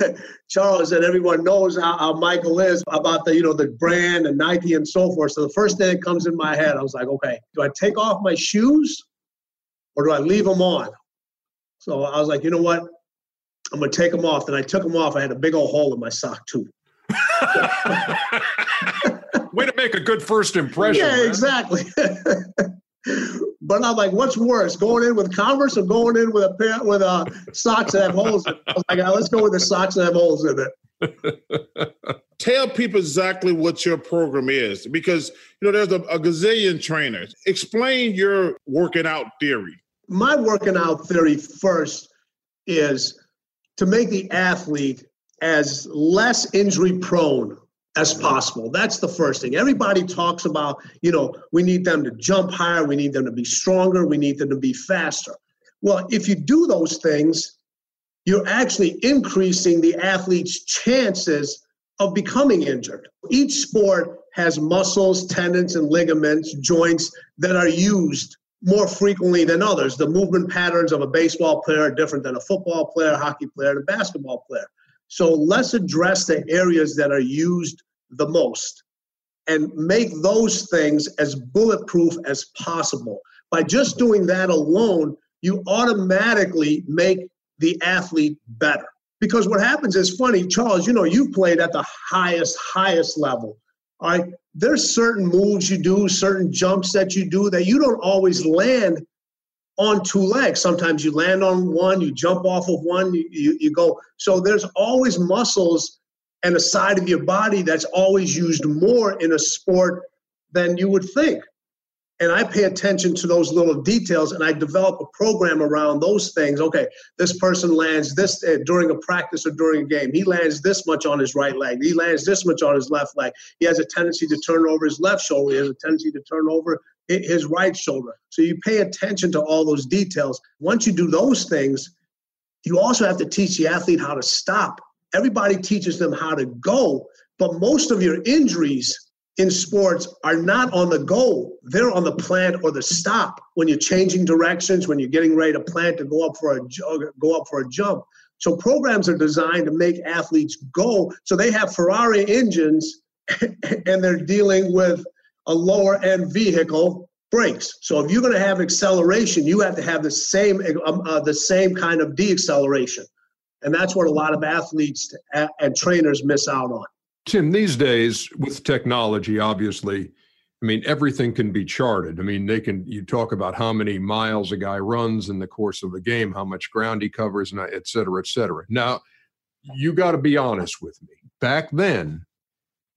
Charles and everyone knows how, how, Michael is about the you know the brand and Nike and so forth. So the first thing that comes in my head, I was like, okay, do I take off my shoes or do I leave them on? So I was like, you know what? I'm gonna take them off. And I took them off. I had a big old hole in my sock too. [laughs] Way to make a good first impression. Yeah, man. exactly. [laughs] but I'm like, what's worse, going in with Converse or going in with a pair with uh, socks that have holes? In it? I was like, let's go with the socks that have holes in it. [laughs] tell people exactly what your program is because you know there's a, a gazillion trainers. Explain your working out theory. My working out theory first is to make the athlete as less injury prone as possible. That's the first thing. Everybody talks about, you know, we need them to jump higher, we need them to be stronger, we need them to be faster. Well, if you do those things, you're actually increasing the athlete's chances of becoming injured. Each sport has muscles, tendons, and ligaments, joints that are used more frequently than others. The movement patterns of a baseball player are different than a football player, hockey player, and a basketball player. So let's address the areas that are used the most and make those things as bulletproof as possible. By just doing that alone, you automatically make the athlete better. Because what happens is funny, Charles, you know, you've played at the highest, highest level. All right. There's certain moves you do, certain jumps that you do that you don't always land on two legs. Sometimes you land on one, you jump off of one, you, you, you go. So there's always muscles and a side of your body that's always used more in a sport than you would think and I pay attention to those little details and I develop a program around those things. Okay, this person lands this uh, during a practice or during a game. He lands this much on his right leg. He lands this much on his left leg. He has a tendency to turn over his left shoulder. He has a tendency to turn over his right shoulder. So you pay attention to all those details. Once you do those things, you also have to teach the athlete how to stop. Everybody teaches them how to go, but most of your injuries in sports are not on the goal. They're on the plant or the stop when you're changing directions, when you're getting ready to plant to go up for a uh, go up for a jump. So programs are designed to make athletes go. So they have Ferrari engines [laughs] and they're dealing with a lower end vehicle brakes. So if you're going to have acceleration, you have to have the same um, uh, the same kind of deacceleration. And that's what a lot of athletes and trainers miss out on. Tim, these days with technology, obviously, I mean, everything can be charted. I mean, they can, you talk about how many miles a guy runs in the course of a game, how much ground he covers, and et cetera, et cetera. Now, you got to be honest with me. Back then,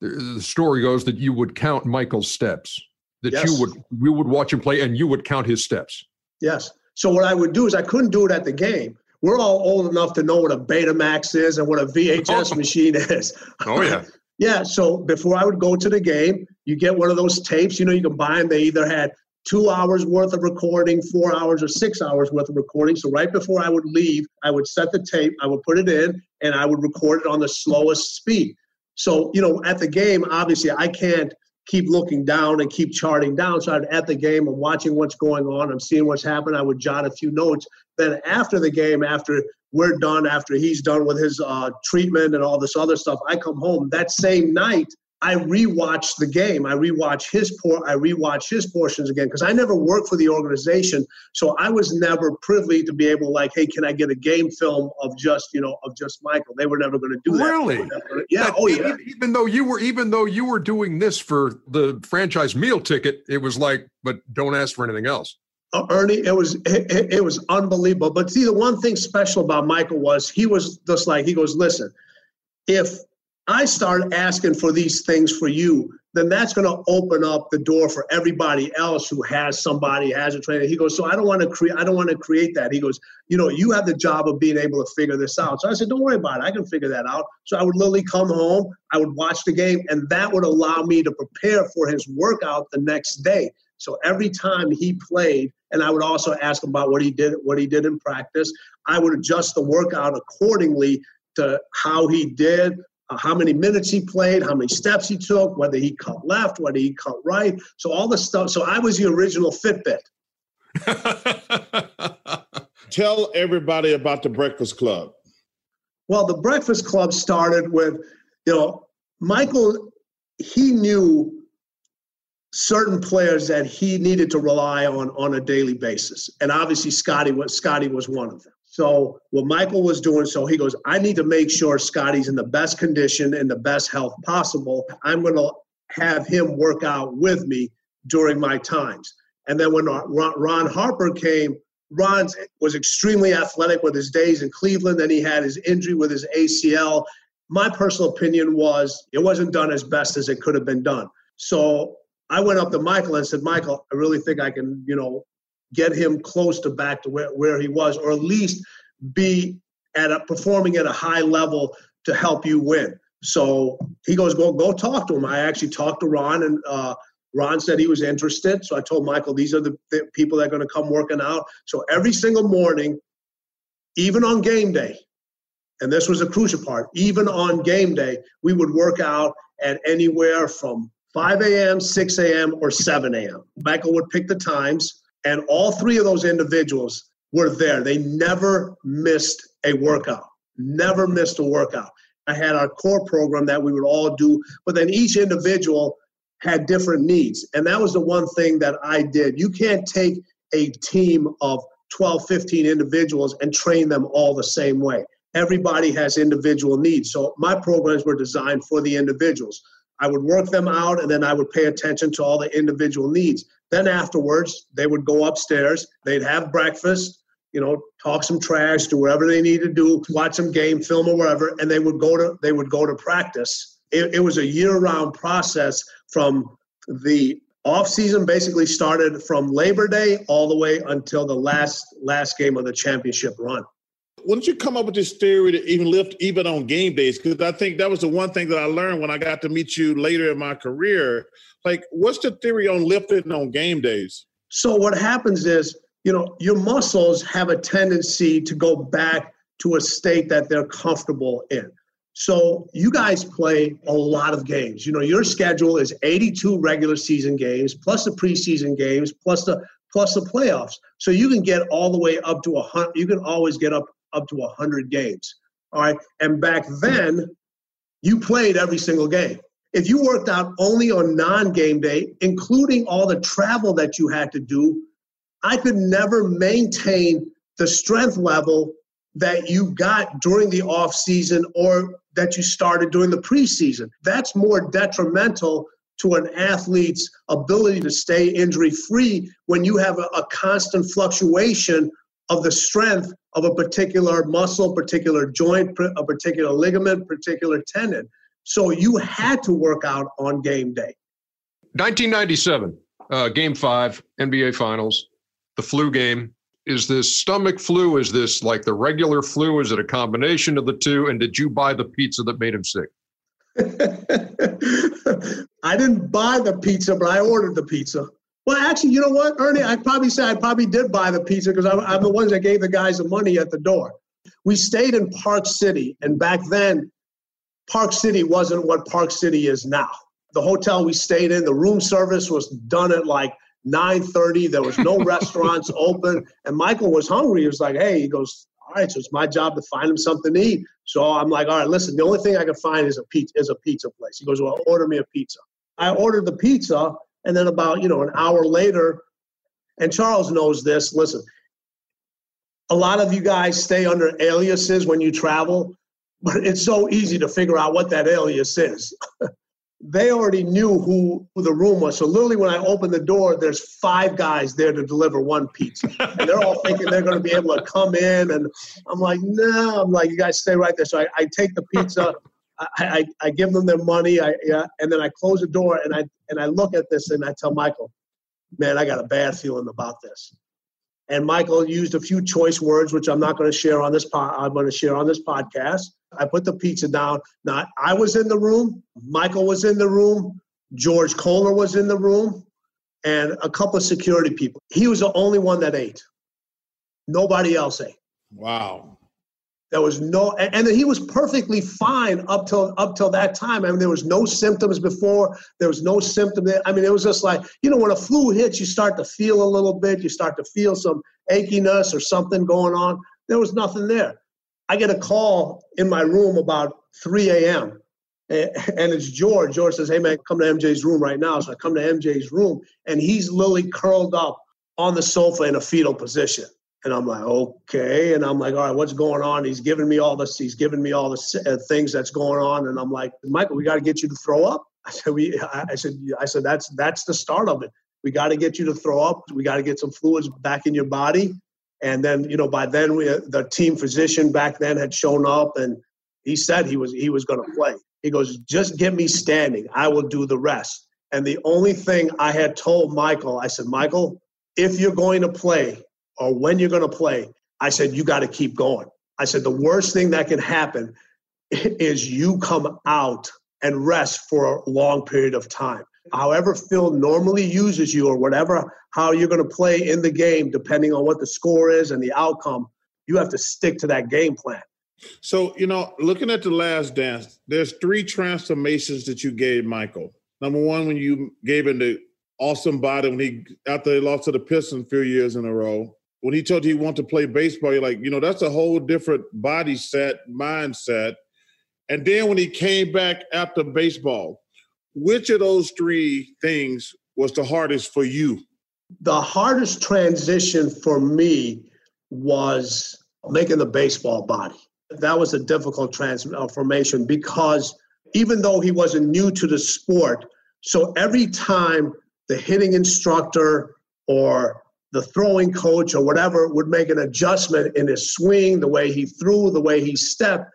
the story goes that you would count Michael's steps, that yes. you would, we would watch him play and you would count his steps. Yes. So what I would do is I couldn't do it at the game we're all old enough to know what a Betamax is and what a VHS oh. machine is. [laughs] Oh yeah. yeah. So before I would go to the game, you get one of those tapes. You know, you can buy them. They either had two hours worth of recording, four hours or six hours worth of recording. So right before I would leave, I would set the tape, I would put it in, and I would record it on the slowest speed. So, you know, at the game, obviously I can't keep looking down and keep charting down. So I'm at the game, I'm watching what's going on, I'm seeing what's happening. I would jot a few notes. Then after the game, after we're done, after he's done with his uh, treatment and all this other stuff, I come home that same night. I rewatch the game. I rewatch his por- I rewatch his portions again because I never worked for the organization, so I was never privy to be able like, hey, can I get a game film of just you know of just Michael? They were never going to do that. Really? Yeah. But oh yeah. Even though you were even though you were doing this for the franchise meal ticket, it was like, but don't ask for anything else. Uh, Ernie, it was it, it was unbelievable. But see, the one thing special about Michael was he was just like he goes, listen, if I start asking for these things for you, then that's going to open up the door for everybody else who has somebody has a trainer. He goes, so I don't want to create. I don't want to create that. He goes, you know, you have the job of being able to figure this out. So I said, don't worry about it. I can figure that out. So I would literally come home, I would watch the game, and that would allow me to prepare for his workout the next day. So every time he played, and I would also ask him about what he did, what he did in practice. I would adjust the workout accordingly to how he did, uh, how many minutes he played, how many steps he took, whether he cut left, whether he cut right. So all the stuff. So I was the original Fitbit. [laughs] Tell everybody about the Breakfast Club. Well, the Breakfast Club started with, you know, Michael, he knew certain players that he needed to rely on on a daily basis. And obviously Scottie was Scottie was one of them. So what Michael was doing, so he goes, I need to make sure Scottie's in the best condition and the best health possible. I'm going to have him work out with me during my times. And then when Ron Harper came, Ron was extremely athletic with his days in Cleveland. Then he had his injury with his ACL. my personal opinion was it wasn't done as best as it could have been done. So I went up to Michael and said, Michael, I really think I can, you know, get him close to back to where, where he was, or at least be at a performing at a high level to help you win. So he goes, go go talk to him. I actually talked to Ron, and uh, Ron said he was interested. So I told Michael, these are the, the people that are going to come working out. So every single morning, even on game day, and this was a crucial part, even on game day, we would work out at anywhere from 5 a.m., 6 a.m., or 7 a.m. Michael would pick the times, and all three of those individuals were there. They never missed a workout, never missed a workout. I had our core program that we would all do, but then each individual had different needs. And that was the one thing that I did. You can't take a team of 12, 15 individuals and train them all the same way. Everybody has individual needs. So my programs were designed for the individuals. I would work them out and then I would pay attention to all the individual needs. Then afterwards, they would go upstairs, they'd have breakfast, you know, talk some trash, do whatever they need to do, watch some game, film or whatever, and they would go to they would go to practice. It, it was a year-round process from the off season basically started from Labor Day all the way until the last last game of the championship run. When did you come up with this theory to even lift even on game days? Because I think that was the one thing that I learned when I got to meet you later in my career. Like, what's the theory on lifting on game days? So what happens is you know, your muscles have a tendency to go back to a state that they're comfortable in. So you guys play a lot of games. You know, your schedule is 82 regular season games plus the preseason games plus the plus the playoffs. So you can get all the way up to a hundred. You can always get up up to a hundred games. All right. And back then, you played every single game. If you worked out only on non-game day, including all the travel that you had to do, I could never maintain the strength level that you got during the off season or that you started during the preseason. That's more detrimental to an athlete's ability to stay injury free when you have a, a, constant fluctuation of the strength of a particular muscle, particular joint, a particular ligament, particular tendon. So you had to work out on game day. 1997, uh, game five, NBA Finals the flu game. Is this stomach flu? Is this like the regular flu? Is it a combination of the two? And did you buy the pizza that made him sick? [laughs] I didn't buy the pizza, but I ordered the pizza. Well, actually, you know what, Ernie? I'd probably say I probably did buy the pizza because I'm, I'm the ones that gave the guys the money at the door. We stayed in Park City, and back then, Park City wasn't what Park City is now. The hotel we stayed in, the room service was done at like 9.30 there was no [laughs] restaurants open and michael was hungry he was like hey he goes all right so it's my job to find him something to eat so i'm like all right listen the only thing i can find is a pizza is a pizza place he goes well order me a pizza i ordered the pizza and then about you know an hour later and charles knows this listen a lot of you guys stay under aliases when you travel but it's so easy to figure out what that alias is [laughs] they already knew who, who the room was. So literally, when I opened the door, there's five guys there to deliver one pizza, and they're all thinking they're going to be able to come in. And I'm like, no, I'm like, you guys stay right there. So I, I take the pizza, I, I, give them their money, I yeah, and then I close the door and I and I look at this and I tell Michael, man, I got a bad feeling about this. And Michael used a few choice words, which I'm not going to share on this. Po- I'm going to share on this podcast. I put the pizza down. Now I was in the room. Michael was in the room. George Koehler was in the room, and a couple of security people. He was the only one that ate. Nobody else ate. Wow. There was no, and, and he was perfectly fine up till up till that time. I mean, there was no symptoms before. There was no symptom. I mean, it was just like you know, when a flu hits, you start to feel a little bit. You start to feel some achiness or something going on. There was nothing there. I get a call in my room about 3 a.m. And it's George. George says, Hey, man, come to MJ's room right now. So I come to MJ's room, and he's literally curled up on the sofa in a fetal position. And I'm like, okay. And I'm like, all right, what's going on? He's giving me all this. He's giving me all the uh, things that's going on. And I'm like, Michael, we got to get you to throw up. [laughs] I said, we. I said, I said that's that's the start of it. We got to get you to throw up. We got to get some fluids back in your body. And then, you know, by then we, the team physician back then had shown up, and He said he was he was going to play. He goes, just get me standing. I will do the rest. And the only thing I had told Michael, I said, Michael, if you're going to play or when you're going to play, I said, you got to keep going. I said, the worst thing that can happen is you come out and rest for a long period of time. However, Phil normally uses you or whatever, how you're going to play in the game, depending on what the score is and the outcome, you have to stick to that game plan. So, you know, looking at the last dance, there's three transformations that you gave Michael. Number one, when you gave him the awesome body when he after they lost to the Pistons a few years in a row. When he told you he wanted to play baseball, you're like, you know, that's a whole different body set, mindset. And then when he came back after baseball, which of those three things was the hardest for you? The hardest transition for me was making the baseball body. That was a difficult transformation uh, because even though he wasn't new to the sport, so every time the hitting instructor or the throwing coach or whatever would make an adjustment in his swing, the way he threw, the way he stepped,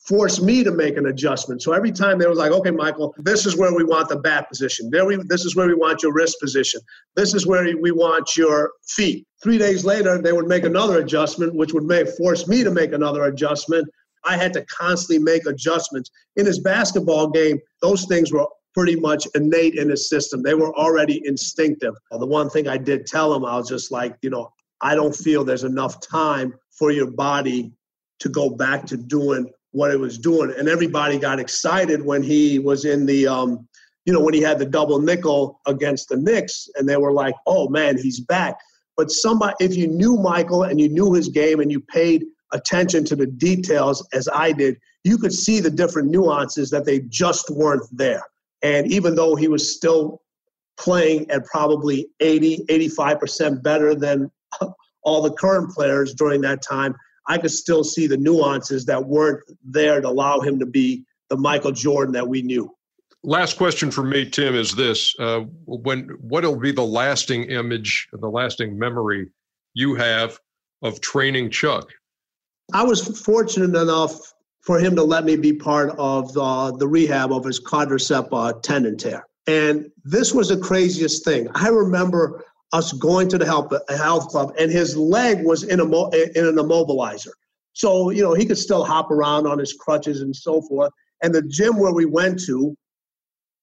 forced me to make an adjustment. So every time they was like, okay, Michael, this is where we want the bat position. There we this is where we want your wrist position. This is where we want your feet. Three days later, they would make another adjustment, which would make force me to make another adjustment. I had to constantly make adjustments. In his basketball game, those things were pretty much innate in his system. They were already instinctive. The one thing I did tell him, I was just like, you know, I don't feel there's enough time for your body to go back to doing what it was doing. And everybody got excited when he was in the, um, you know, when he had the double nickel against the Knicks, and they were like, oh man, he's back. But somebody, if you knew Michael and you knew his game and you paid attention to the details as I did, you could see the different nuances that they just weren't there. And even though he was still playing at probably 80, 85% better than [laughs] all the current players during that time, I could still see the nuances that weren't there to allow him to be the Michael Jordan that we knew. Last question for me, Tim, is this: uh, When what'll be the lasting image, the lasting memory you have of training Chuck? I was fortunate enough for him to let me be part of uh, the rehab of his quadricep uh, tendon tear. And this was the craziest thing. I remember us going to the health, health club, and his leg was in, a, in an immobilizer. So, you know, he could still hop around on his crutches and so forth. And the gym where we went to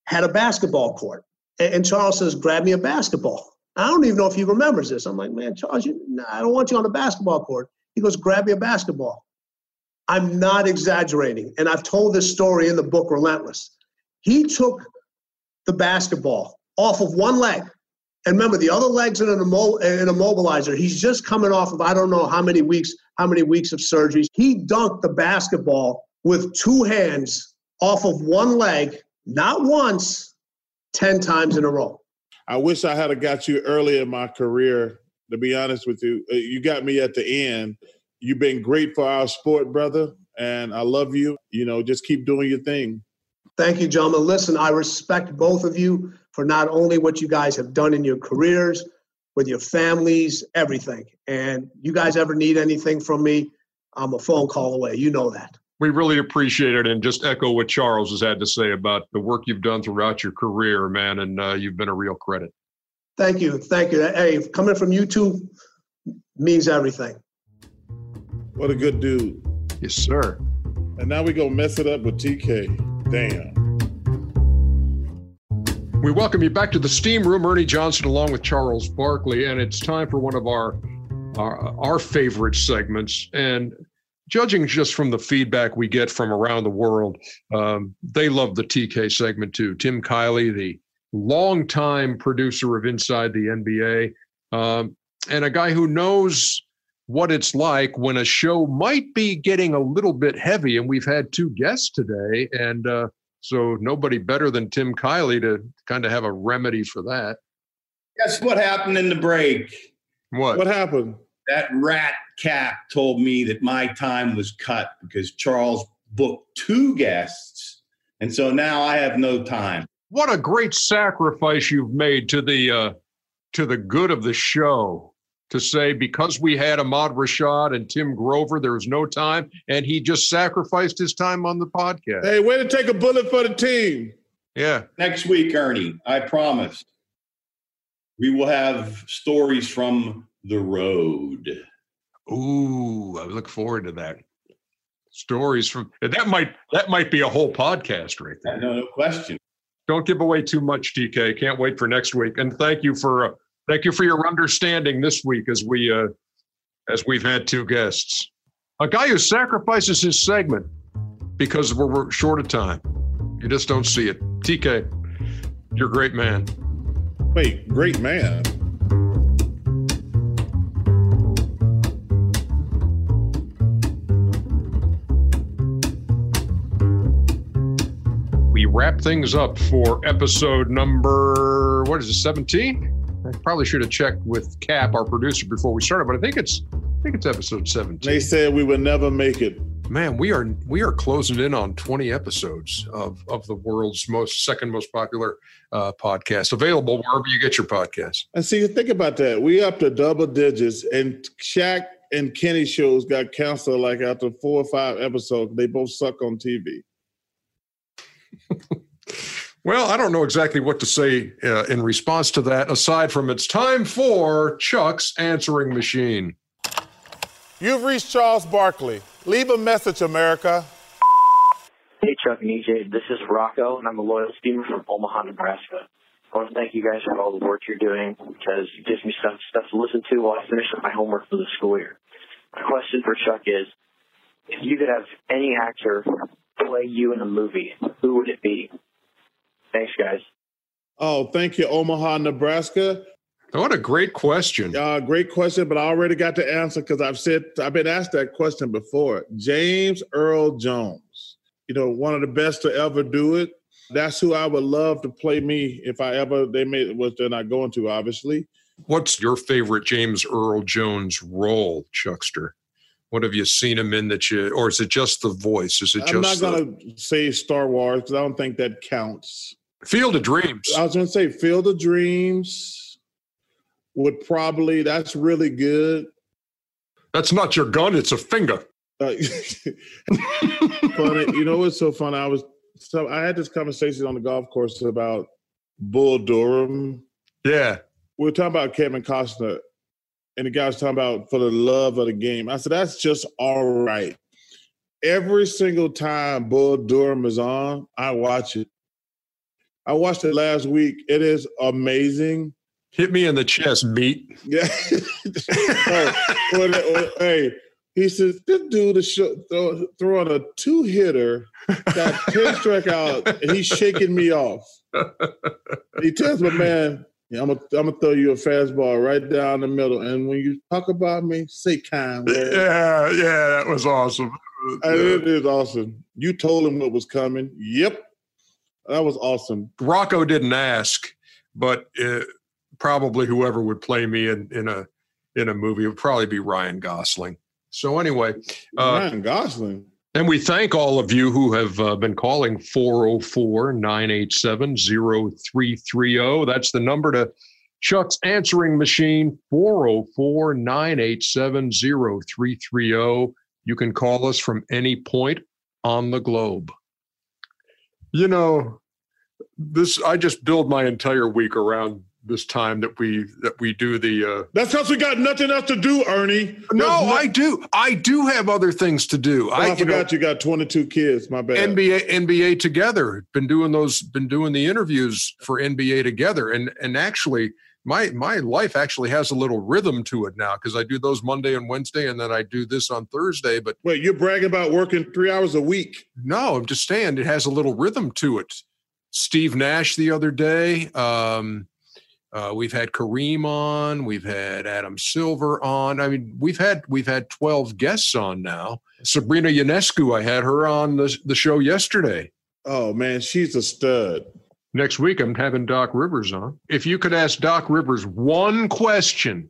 had a basketball court. And, Charles says, grab me a basketball. I don't even know if he remembers this. I'm like, man, Charles, you, nah, I don't want you on the basketball court. He goes, grab me a basketball. I'm not exaggerating. And I've told this story in the book Relentless. He took the basketball off of one leg. And remember, the other leg's in an, immobilizer. He's just coming off of I don't know how many weeks, how many weeks of surgeries. He dunked the basketball with two hands off of one leg, not once, 10 times in a row. I wish I had got you earlier in my career, to be honest with you. Uh, you got me at the end You've been great for our sport, brother, and I love you. You know, just keep doing your thing. Thank you, gentlemen. Listen, I respect both of you for not only what you guys have done in your careers, with your families, everything. And you guys ever need anything from me, I'm a phone call away. You know that. We really appreciate it and just echo what Charles has had to say about the work you've done throughout your career, man. And uh, you've been a real credit. Thank you. Thank you. Hey, coming from you two means everything. What a good dude. Yes, sir. And now we go mess it up with TK. Damn. We welcome you back to the Steam Room, Ernie Johnson, along with Charles Barkley, and it's time for one of our our, our favorite segments. And judging just from the feedback we get from around the world, um, they love the TK segment too. Tim Kiely, the longtime producer of Inside the NBA, um, and a guy who knows what it's like when a show might be getting a little bit heavy. And we've had two guests today, and uh, so nobody better than Tim Kiely to kind of have a remedy for that. Guess what happened in the break? What? What happened? That rat cap told me that my time was cut because Charles booked two guests, and so now I have no time. What a great sacrifice you've made to the uh, to the good of the show to say because we had Ahmad Rashad and Tim Grover, there was no time, and he just sacrificed his time on the podcast. Hey, way to take a bullet for the team. Yeah. Next week, Ernie, I promise, we will have stories from the road. Ooh, I look forward to that. Stories from that might that might be a whole podcast right there. No, no question. Don't give away too much, TK. Can't wait for next week. And thank you for uh, thank you for your understanding this week as we uh, as we've had two guests. A guy who sacrifices his segment because we're, we're short of time. You just don't see it. TK, you're a great man. Wait, great man. We wrap things up for episode number what is it, 17? I probably should have checked with Cap, our producer, before we started, but I think it's I think it's episode 17. They said we would never make it. Man, we are we are closing in on 20 episodes of of the world's most second most popular uh, podcast, available wherever you get your podcast. And see, think about that. We up to double digits, and Shaq and Kenny shows got canceled like after four or five episodes. They both suck on TV. [laughs] Well, I don't know exactly what to say uh, in response to that, aside from it's time for Chuck's answering machine. You've reached Charles Barkley. Leave a message, America. Hey, Chuck and EJ. This is Rocco, and I'm a loyal steamer from Omaha, Nebraska. I want to thank you guys for all the work you're doing because it gives me stuff, stuff to listen to while I finish up my homework for the school year. My question for Chuck is, if you could have any actor play you in a movie, who would it be? Thanks, guys. Oh, thank you, Omaha, Nebraska. What a great question. Uh, great question, but I already got the answer because I've said I've been asked that question before. James Earl Jones, you know, one of the best to ever do it. That's who I would love to play me if I ever they made which they're not going to, obviously. What's your favorite James Earl Jones role, Chuckster? What have you seen him in that you, or is it just the voice? Is it I'm not just the gonna say Star Wars because I don't think that counts. Field of Dreams? I was gonna say Field of Dreams would probably that's really good. That's not your gun; it's a finger. Uh, [laughs] funny, you know what's so funny? I was so I had this conversation on the golf course about Bull Durham. Yeah, We were talking about Kevin Costner, and the guy was talking about for the love of the game. I said that's just all right. Every single time Bull Durham is on, I watch it. I watched it last week. It is amazing. hit me in the chest, beat. Yeah. oh, when- when- hey, he says, this dude is sh- throw, throwing a two hitter, got 10 strikeouts, and he's shaking me off. He tells me, man, yeah, I'm to I'm gonna throw you a fastball right down the middle. And when you talk about me, say kind words. Yeah, yeah, that was awesome. And it is awesome. You told him what was coming. Yep. That was awesome. Rocco didn't ask, but uh, probably whoever would play me in, in a in a movie would probably be Ryan Gosling. So anyway, uh, Ryan Gosling. and we thank all of you who have uh, been calling 404-987-0330. That's the number to Chuck's answering machine 404-987-0330. You can call us from any point on the globe. You know, this I just build my entire week around this time that we that we do the uh That's because we got nothing else to do, Ernie. no There's no- i do i do have other things to do Oh, I, i you know, forgot you got 22 kids. My bad. nba nba together been doing those been doing the interviews for nba together and and actually my my life actually has a little rhythm to it now because i do those monday and wednesday and then i do this on thursday but Wait, you're bragging about working three hours a week. no i'm just saying it has a little rhythm to it steve nash the other day um uh, we've had Kareem on. We've had Adam Silver on. I mean, we've had we've had twelve guests on now. Sabrina Ionescu, I had her on the the show yesterday. Oh man, she's a stud. Next week, I'm having Doc Rivers on. If you could ask Doc Rivers one question,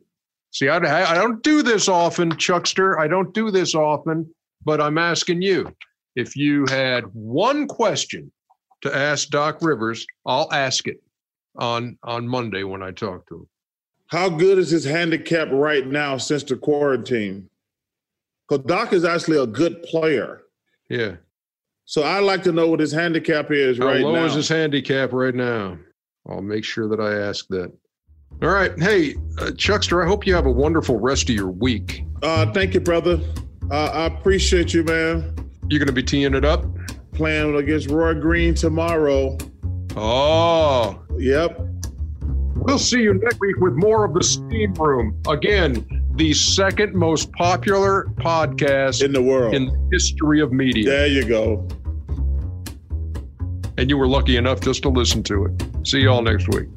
see, I, I don't do this often, Chuckster. I don't do this often, but I'm asking you. If you had one question to ask Doc Rivers, I'll ask it on on Monday when I talk to him. How good is his handicap right now since the quarantine? Because Doc is actually a good player. Yeah. So I'd like to know what his handicap is How right low now. is his handicap right now? I'll make sure that I ask that. All right. Hey, uh, Chuckster, I hope you have a wonderful rest of your week. uh, thank you, brother. Uh, I appreciate you, man. You're going to be teeing it up? Playing against Roy Green tomorrow. Oh, Yep. We'll see you next week with more of the Steam Room. Again, the second most popular podcast In the world. in the history of media. there you go. And you were lucky enough just to listen to it. See y'all next week.